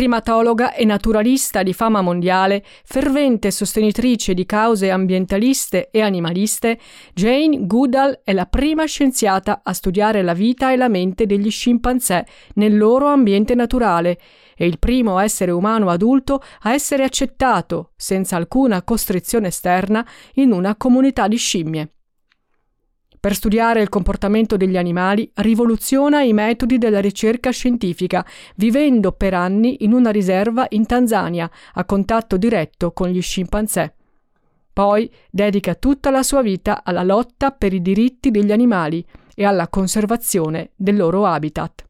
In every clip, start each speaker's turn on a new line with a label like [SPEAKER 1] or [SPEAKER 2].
[SPEAKER 1] Primatologa e naturalista di fama mondiale, fervente sostenitrice di cause ambientaliste e animaliste, Jane Goodall è la prima scienziata a studiare la vita e la mente degli scimpanzé nel loro ambiente naturale e il primo essere umano adulto a essere accettato, senza alcuna costrizione esterna, in una comunità di scimmie. Per studiare il comportamento degli animali, rivoluziona i metodi della ricerca scientifica, vivendo per anni in una riserva in Tanzania, a contatto diretto con gli scimpanzé. Poi dedica tutta la sua vita alla lotta per i diritti degli animali e alla conservazione del loro habitat.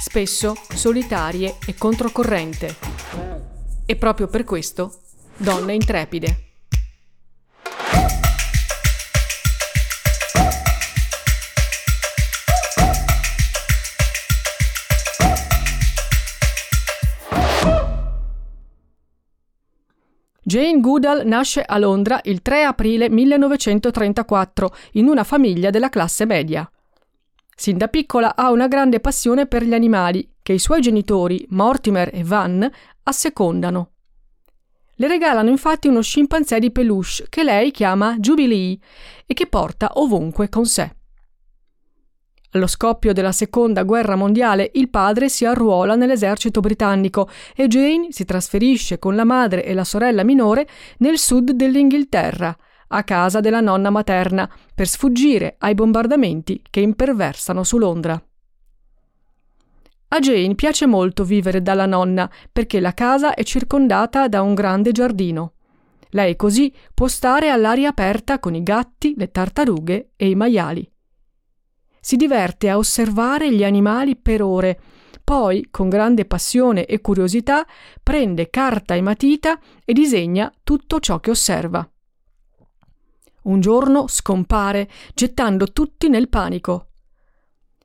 [SPEAKER 1] spesso solitarie e controcorrente. E proprio per questo, donne intrepide. Jane Goodall nasce a Londra il 3 aprile 1934 in una famiglia della classe media. Sin da piccola ha una grande passione per gli animali, che i suoi genitori, Mortimer e Van, assecondano. Le regalano infatti uno scimpanzé di peluche che lei chiama Jubilee e che porta ovunque con sé. Allo scoppio della seconda guerra mondiale il padre si arruola nell'esercito britannico e Jane si trasferisce con la madre e la sorella minore nel sud dell'Inghilterra, a casa della nonna materna per sfuggire ai bombardamenti che imperversano su Londra. A Jane piace molto vivere dalla nonna perché la casa è circondata da un grande giardino. Lei così può stare all'aria aperta con i gatti, le tartarughe e i maiali. Si diverte a osservare gli animali per ore, poi, con grande passione e curiosità, prende carta e matita e disegna tutto ciò che osserva. Un giorno scompare, gettando tutti nel panico.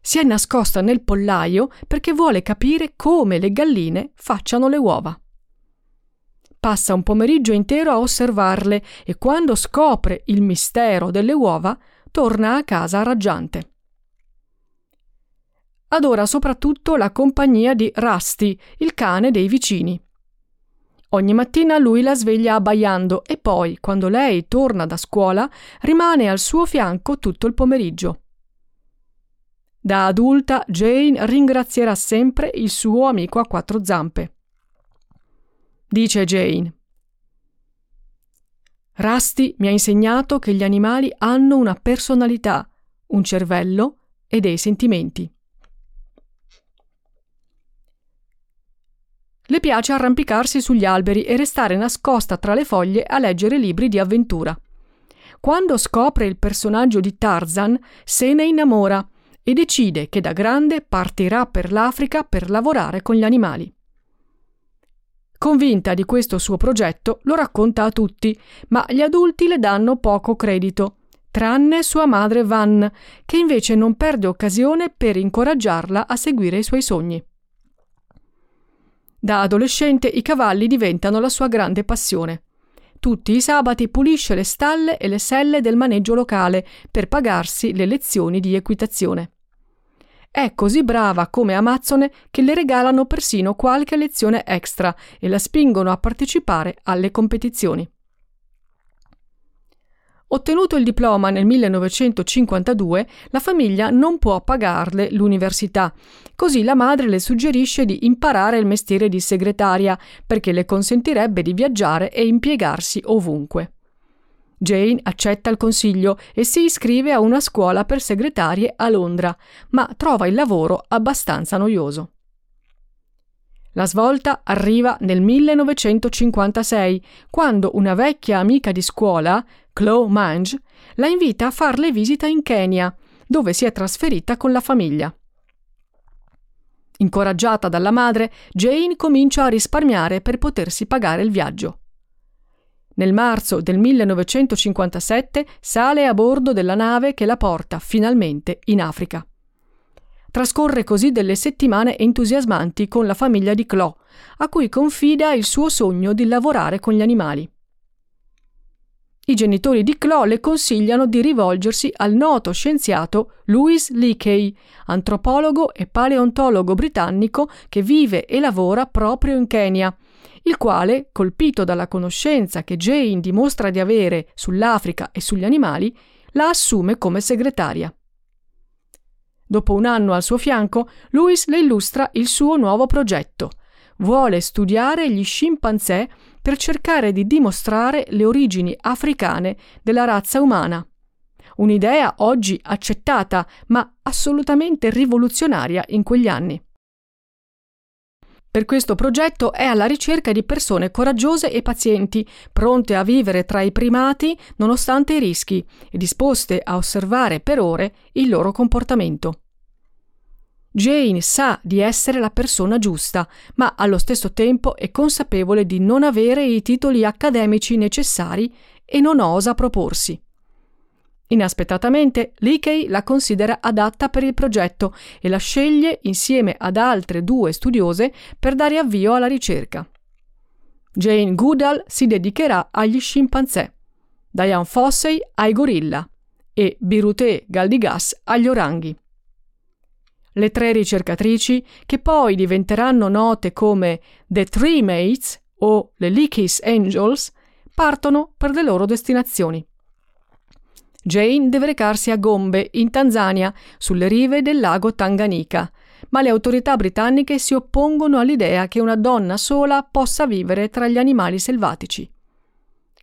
[SPEAKER 1] Si è nascosta nel pollaio perché vuole capire come le galline facciano le uova. Passa un pomeriggio intero a osservarle e quando scopre il mistero delle uova, torna a casa raggiante. Adora soprattutto la compagnia di Rusty, il cane dei vicini. Ogni mattina lui la sveglia abbaiando e poi, quando lei torna da scuola, rimane al suo fianco tutto il pomeriggio. Da adulta, Jane ringrazierà sempre il suo amico a quattro zampe. Dice Jane. Rusty mi ha insegnato che gli animali hanno una personalità, un cervello e dei sentimenti. Le piace arrampicarsi sugli alberi e restare nascosta tra le foglie a leggere libri di avventura. Quando scopre il personaggio di Tarzan, se ne innamora e decide che da grande partirà per l'Africa per lavorare con gli animali. Convinta di questo suo progetto, lo racconta a tutti, ma gli adulti le danno poco credito, tranne sua madre Van, che invece non perde occasione per incoraggiarla a seguire i suoi sogni. Da adolescente i cavalli diventano la sua grande passione. Tutti i sabati pulisce le stalle e le selle del maneggio locale per pagarsi le lezioni di equitazione. È così brava come Amazzone che le regalano persino qualche lezione extra e la spingono a partecipare alle competizioni. Ottenuto il diploma nel 1952, la famiglia non può pagarle l'università, così la madre le suggerisce di imparare il mestiere di segretaria, perché le consentirebbe di viaggiare e impiegarsi ovunque. Jane accetta il consiglio e si iscrive a una scuola per segretarie a Londra, ma trova il lavoro abbastanza noioso. La svolta arriva nel 1956, quando una vecchia amica di scuola, Chloe Mange, la invita a farle visita in Kenya, dove si è trasferita con la famiglia. Incoraggiata dalla madre, Jane comincia a risparmiare per potersi pagare il viaggio. Nel marzo del 1957 sale a bordo della nave che la porta finalmente in Africa. Trascorre così delle settimane entusiasmanti con la famiglia di Chloe, a cui confida il suo sogno di lavorare con gli animali. I genitori di Chloe le consigliano di rivolgersi al noto scienziato Louis Leakey, antropologo e paleontologo britannico che vive e lavora proprio in Kenya, il quale, colpito dalla conoscenza che Jane dimostra di avere sull'Africa e sugli animali, la assume come segretaria. Dopo un anno al suo fianco, Louis le illustra il suo nuovo progetto. Vuole studiare gli scimpanzé per cercare di dimostrare le origini africane della razza umana. Un'idea oggi accettata, ma assolutamente rivoluzionaria in quegli anni. Per questo progetto è alla ricerca di persone coraggiose e pazienti, pronte a vivere tra i primati nonostante i rischi e disposte a osservare per ore il loro comportamento. Jane sa di essere la persona giusta, ma allo stesso tempo è consapevole di non avere i titoli accademici necessari e non osa proporsi. Inaspettatamente, Leakey la considera adatta per il progetto e la sceglie insieme ad altre due studiose per dare avvio alla ricerca. Jane Goodall si dedicherà agli scimpanzé, Diane Fossey ai gorilla e Birute Galdigas agli oranghi. Le tre ricercatrici, che poi diventeranno note come The Three Mates o le Leakey's Angels, partono per le loro destinazioni. Jane deve recarsi a Gombe, in Tanzania, sulle rive del lago Tanganika, ma le autorità britanniche si oppongono all'idea che una donna sola possa vivere tra gli animali selvatici.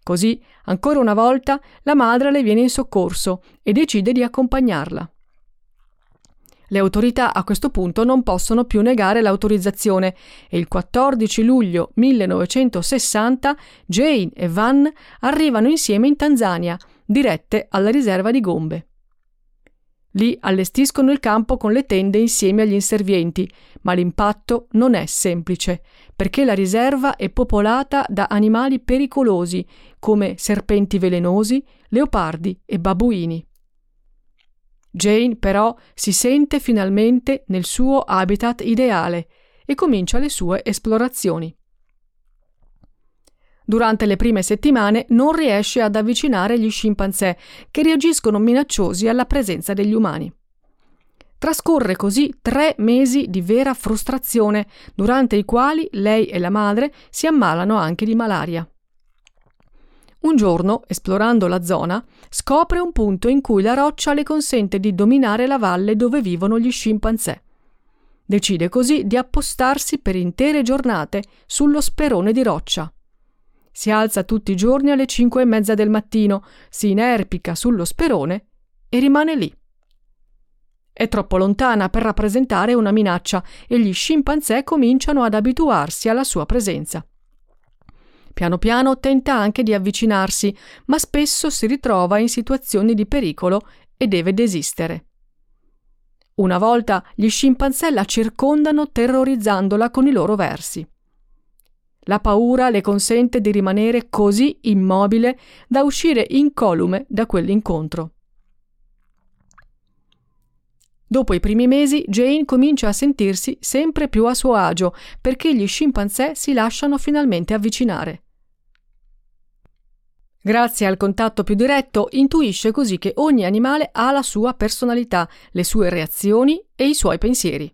[SPEAKER 1] Così, ancora una volta, la madre le viene in soccorso e decide di accompagnarla. Le autorità a questo punto non possono più negare l'autorizzazione e il 14 luglio 1960 Jane e Van arrivano insieme in Tanzania, dirette alla riserva di Gombe. Lì allestiscono il campo con le tende insieme agli inservienti, ma l'impatto non è semplice, perché la riserva è popolata da animali pericolosi come serpenti velenosi, leopardi e babbuini. Jane però si sente finalmente nel suo habitat ideale e comincia le sue esplorazioni. Durante le prime settimane non riesce ad avvicinare gli scimpanzé, che reagiscono minacciosi alla presenza degli umani. Trascorre così tre mesi di vera frustrazione, durante i quali lei e la madre si ammalano anche di malaria. Un giorno, esplorando la zona, scopre un punto in cui la roccia le consente di dominare la valle dove vivono gli scimpanzé. Decide così di appostarsi per intere giornate sullo sperone di roccia. Si alza tutti i giorni alle cinque e mezza del mattino, si inerpica sullo sperone e rimane lì. È troppo lontana per rappresentare una minaccia e gli scimpanzé cominciano ad abituarsi alla sua presenza. Piano piano tenta anche di avvicinarsi, ma spesso si ritrova in situazioni di pericolo e deve desistere. Una volta gli scimpanzé la circondano terrorizzandola con i loro versi. La paura le consente di rimanere così immobile da uscire incolume da quell'incontro. Dopo i primi mesi, Jane comincia a sentirsi sempre più a suo agio perché gli scimpanzé si lasciano finalmente avvicinare. Grazie al contatto più diretto, intuisce così che ogni animale ha la sua personalità, le sue reazioni e i suoi pensieri.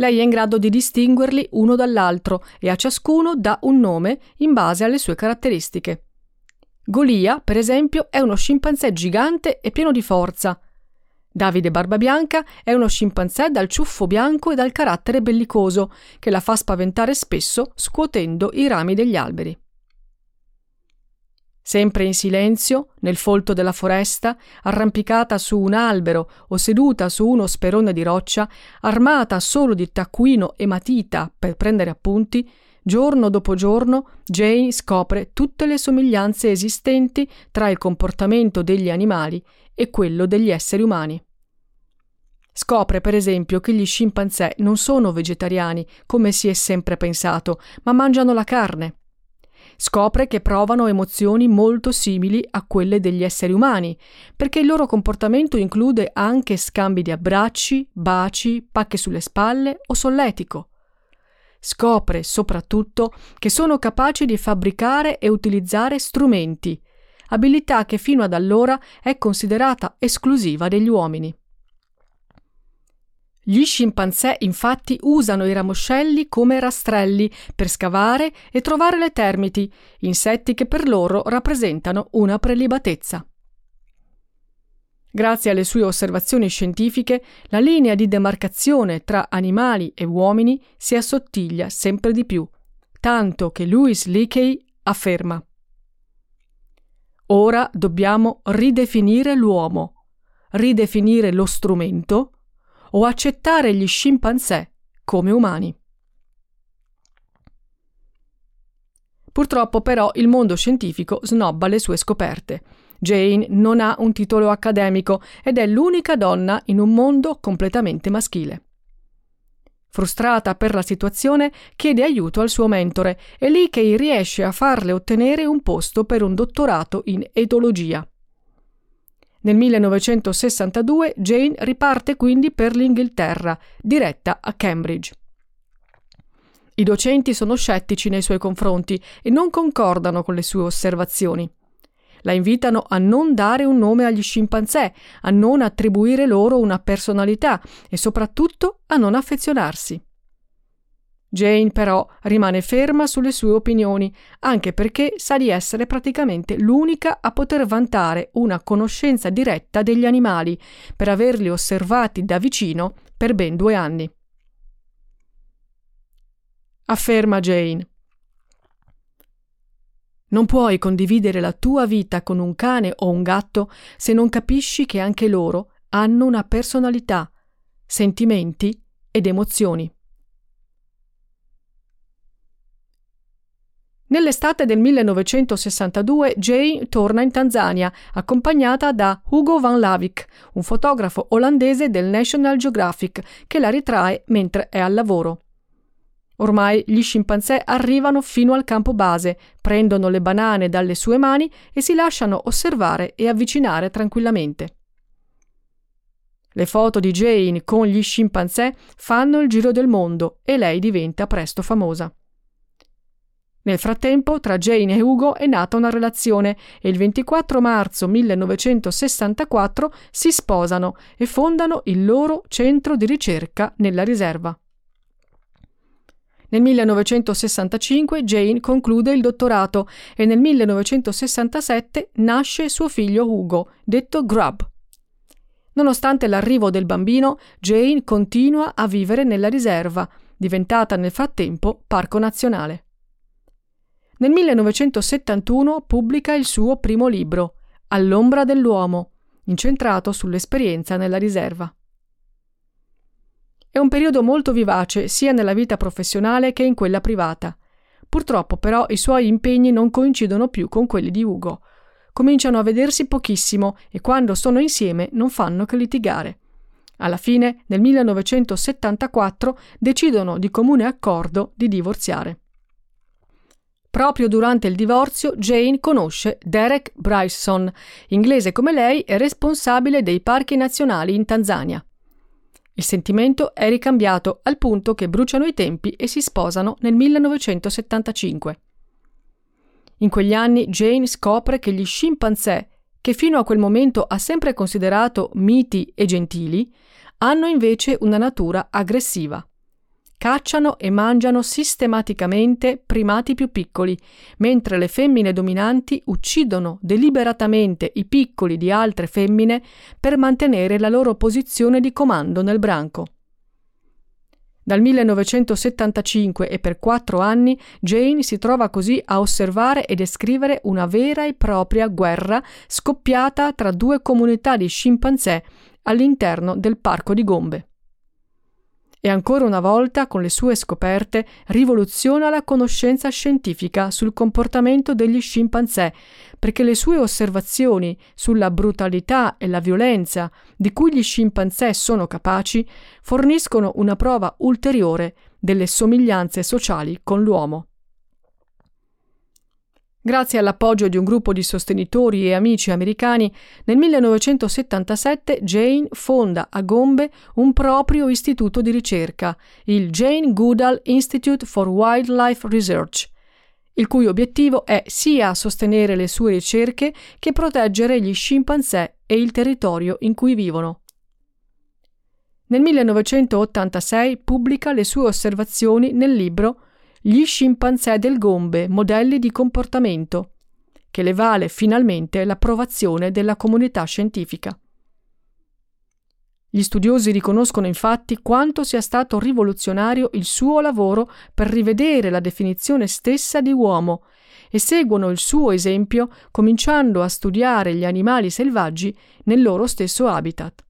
[SPEAKER 1] Lei è in grado di distinguerli uno dall'altro e a ciascuno dà un nome in base alle sue caratteristiche. Golia, per esempio, è uno scimpanzé gigante e pieno di forza. Davide Barbabianca è uno scimpanzé dal ciuffo bianco e dal carattere bellicoso, che la fa spaventare spesso scuotendo i rami degli alberi. Sempre in silenzio, nel folto della foresta, arrampicata su un albero o seduta su uno sperone di roccia, armata solo di taccuino e matita per prendere appunti, giorno dopo giorno Jane scopre tutte le somiglianze esistenti tra il comportamento degli animali e quello degli esseri umani. Scopre, per esempio, che gli scimpanzé non sono vegetariani, come si è sempre pensato, ma mangiano la carne. Scopre che provano emozioni molto simili a quelle degli esseri umani, perché il loro comportamento include anche scambi di abbracci, baci, pacche sulle spalle o solletico. Scopre soprattutto che sono capaci di fabbricare e utilizzare strumenti, abilità che fino ad allora è considerata esclusiva degli uomini. Gli scimpanzé infatti usano i ramoscelli come rastrelli per scavare e trovare le termiti, insetti che per loro rappresentano una prelibatezza. Grazie alle sue osservazioni scientifiche, la linea di demarcazione tra animali e uomini si assottiglia sempre di più, tanto che Louis Leakey afferma Ora dobbiamo ridefinire l'uomo, ridefinire lo strumento o accettare gli scimpanzé come umani. Purtroppo però il mondo scientifico snobba le sue scoperte. Jane non ha un titolo accademico ed è l'unica donna in un mondo completamente maschile. Frustrata per la situazione, chiede aiuto al suo mentore e lì che riesce a farle ottenere un posto per un dottorato in etologia. Nel 1962 Jane riparte quindi per l'Inghilterra, diretta a Cambridge. I docenti sono scettici nei suoi confronti e non concordano con le sue osservazioni. La invitano a non dare un nome agli scimpanzé, a non attribuire loro una personalità e soprattutto a non affezionarsi. Jane però rimane ferma sulle sue opinioni, anche perché sa di essere praticamente l'unica a poter vantare una conoscenza diretta degli animali, per averli osservati da vicino per ben due anni. Afferma Jane. Non puoi condividere la tua vita con un cane o un gatto se non capisci che anche loro hanno una personalità, sentimenti ed emozioni. Nell'estate del 1962 Jane torna in Tanzania, accompagnata da Hugo van Lavik, un fotografo olandese del National Geographic, che la ritrae mentre è al lavoro. Ormai gli scimpanzé arrivano fino al campo base, prendono le banane dalle sue mani e si lasciano osservare e avvicinare tranquillamente. Le foto di Jane con gli scimpanzé fanno il giro del mondo e lei diventa presto famosa. Nel frattempo, tra Jane e Ugo è nata una relazione e il 24 marzo 1964 si sposano e fondano il loro centro di ricerca nella riserva. Nel 1965 Jane conclude il dottorato e nel 1967 nasce suo figlio Ugo, detto Grub. Nonostante l'arrivo del bambino, Jane continua a vivere nella riserva, diventata nel frattempo parco nazionale. Nel 1971 pubblica il suo primo libro, All'ombra dell'uomo, incentrato sull'esperienza nella riserva. È un periodo molto vivace sia nella vita professionale che in quella privata. Purtroppo però i suoi impegni non coincidono più con quelli di Ugo. Cominciano a vedersi pochissimo e quando sono insieme non fanno che litigare. Alla fine, nel 1974, decidono di comune accordo di divorziare. Proprio durante il divorzio Jane conosce Derek Bryson, inglese come lei e responsabile dei parchi nazionali in Tanzania. Il sentimento è ricambiato al punto che bruciano i tempi e si sposano nel 1975. In quegli anni Jane scopre che gli scimpanzé, che fino a quel momento ha sempre considerato miti e gentili, hanno invece una natura aggressiva cacciano e mangiano sistematicamente primati più piccoli, mentre le femmine dominanti uccidono deliberatamente i piccoli di altre femmine per mantenere la loro posizione di comando nel branco. Dal 1975 e per quattro anni Jane si trova così a osservare e descrivere una vera e propria guerra scoppiata tra due comunità di scimpanzé all'interno del parco di Gombe. E ancora una volta con le sue scoperte rivoluziona la conoscenza scientifica sul comportamento degli scimpanzé, perché le sue osservazioni sulla brutalità e la violenza di cui gli scimpanzé sono capaci forniscono una prova ulteriore delle somiglianze sociali con l'uomo. Grazie all'appoggio di un gruppo di sostenitori e amici americani, nel 1977 Jane fonda a Gombe un proprio istituto di ricerca, il Jane Goodall Institute for Wildlife Research, il cui obiettivo è sia sostenere le sue ricerche che proteggere gli scimpanzé e il territorio in cui vivono. Nel 1986 pubblica le sue osservazioni nel libro gli scimpanzé del Gombe, modelli di comportamento, che le vale finalmente l'approvazione della comunità scientifica. Gli studiosi riconoscono infatti quanto sia stato rivoluzionario il suo lavoro per rivedere la definizione stessa di uomo e seguono il suo esempio cominciando a studiare gli animali selvaggi nel loro stesso habitat.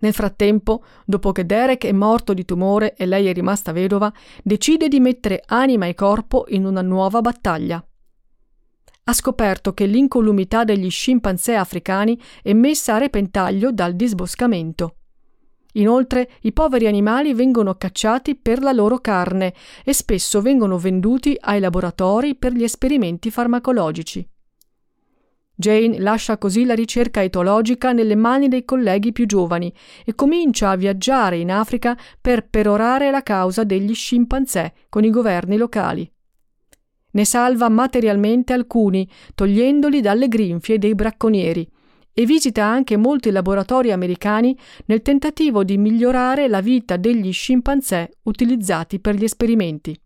[SPEAKER 1] Nel frattempo, dopo che Derek è morto di tumore e lei è rimasta vedova, decide di mettere anima e corpo in una nuova battaglia. Ha scoperto che l'incolumità degli scimpanzé africani è messa a repentaglio dal disboscamento. Inoltre, i poveri animali vengono cacciati per la loro carne e spesso vengono venduti ai laboratori per gli esperimenti farmacologici. Jane lascia così la ricerca etologica nelle mani dei colleghi più giovani e comincia a viaggiare in Africa per perorare la causa degli scimpanzé con i governi locali. Ne salva materialmente alcuni, togliendoli dalle grinfie dei bracconieri, e visita anche molti laboratori americani nel tentativo di migliorare la vita degli scimpanzé utilizzati per gli esperimenti.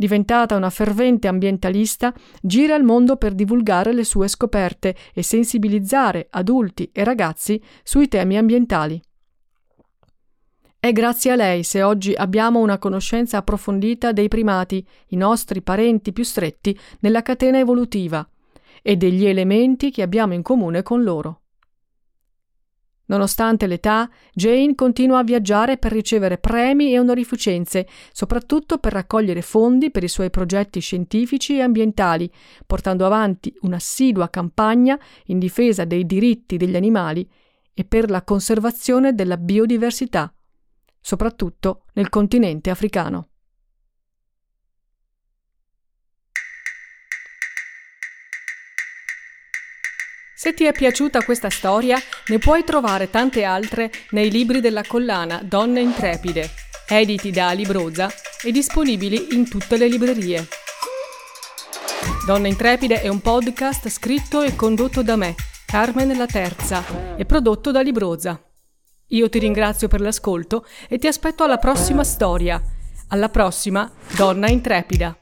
[SPEAKER 1] Diventata una fervente ambientalista, gira il mondo per divulgare le sue scoperte e sensibilizzare adulti e ragazzi sui temi ambientali. È grazie a lei se oggi abbiamo una conoscenza approfondita dei primati, i nostri parenti più stretti nella catena evolutiva, e degli elementi che abbiamo in comune con loro. Nonostante l'età, Jane continua a viaggiare per ricevere premi e onorificenze, soprattutto per raccogliere fondi per i suoi progetti scientifici e ambientali, portando avanti un'assidua campagna in difesa dei diritti degli animali e per la conservazione della biodiversità, soprattutto nel continente africano. Se ti è piaciuta questa storia, ne puoi trovare tante altre nei libri della collana Donne Intrepide, editi da Alibroza e disponibili in tutte le librerie. Donna Intrepide è un podcast scritto e condotto da me, Carmen La Terza, e prodotto da Libroza. Io ti ringrazio per l'ascolto e ti aspetto alla prossima storia. Alla prossima, Donna Intrepida.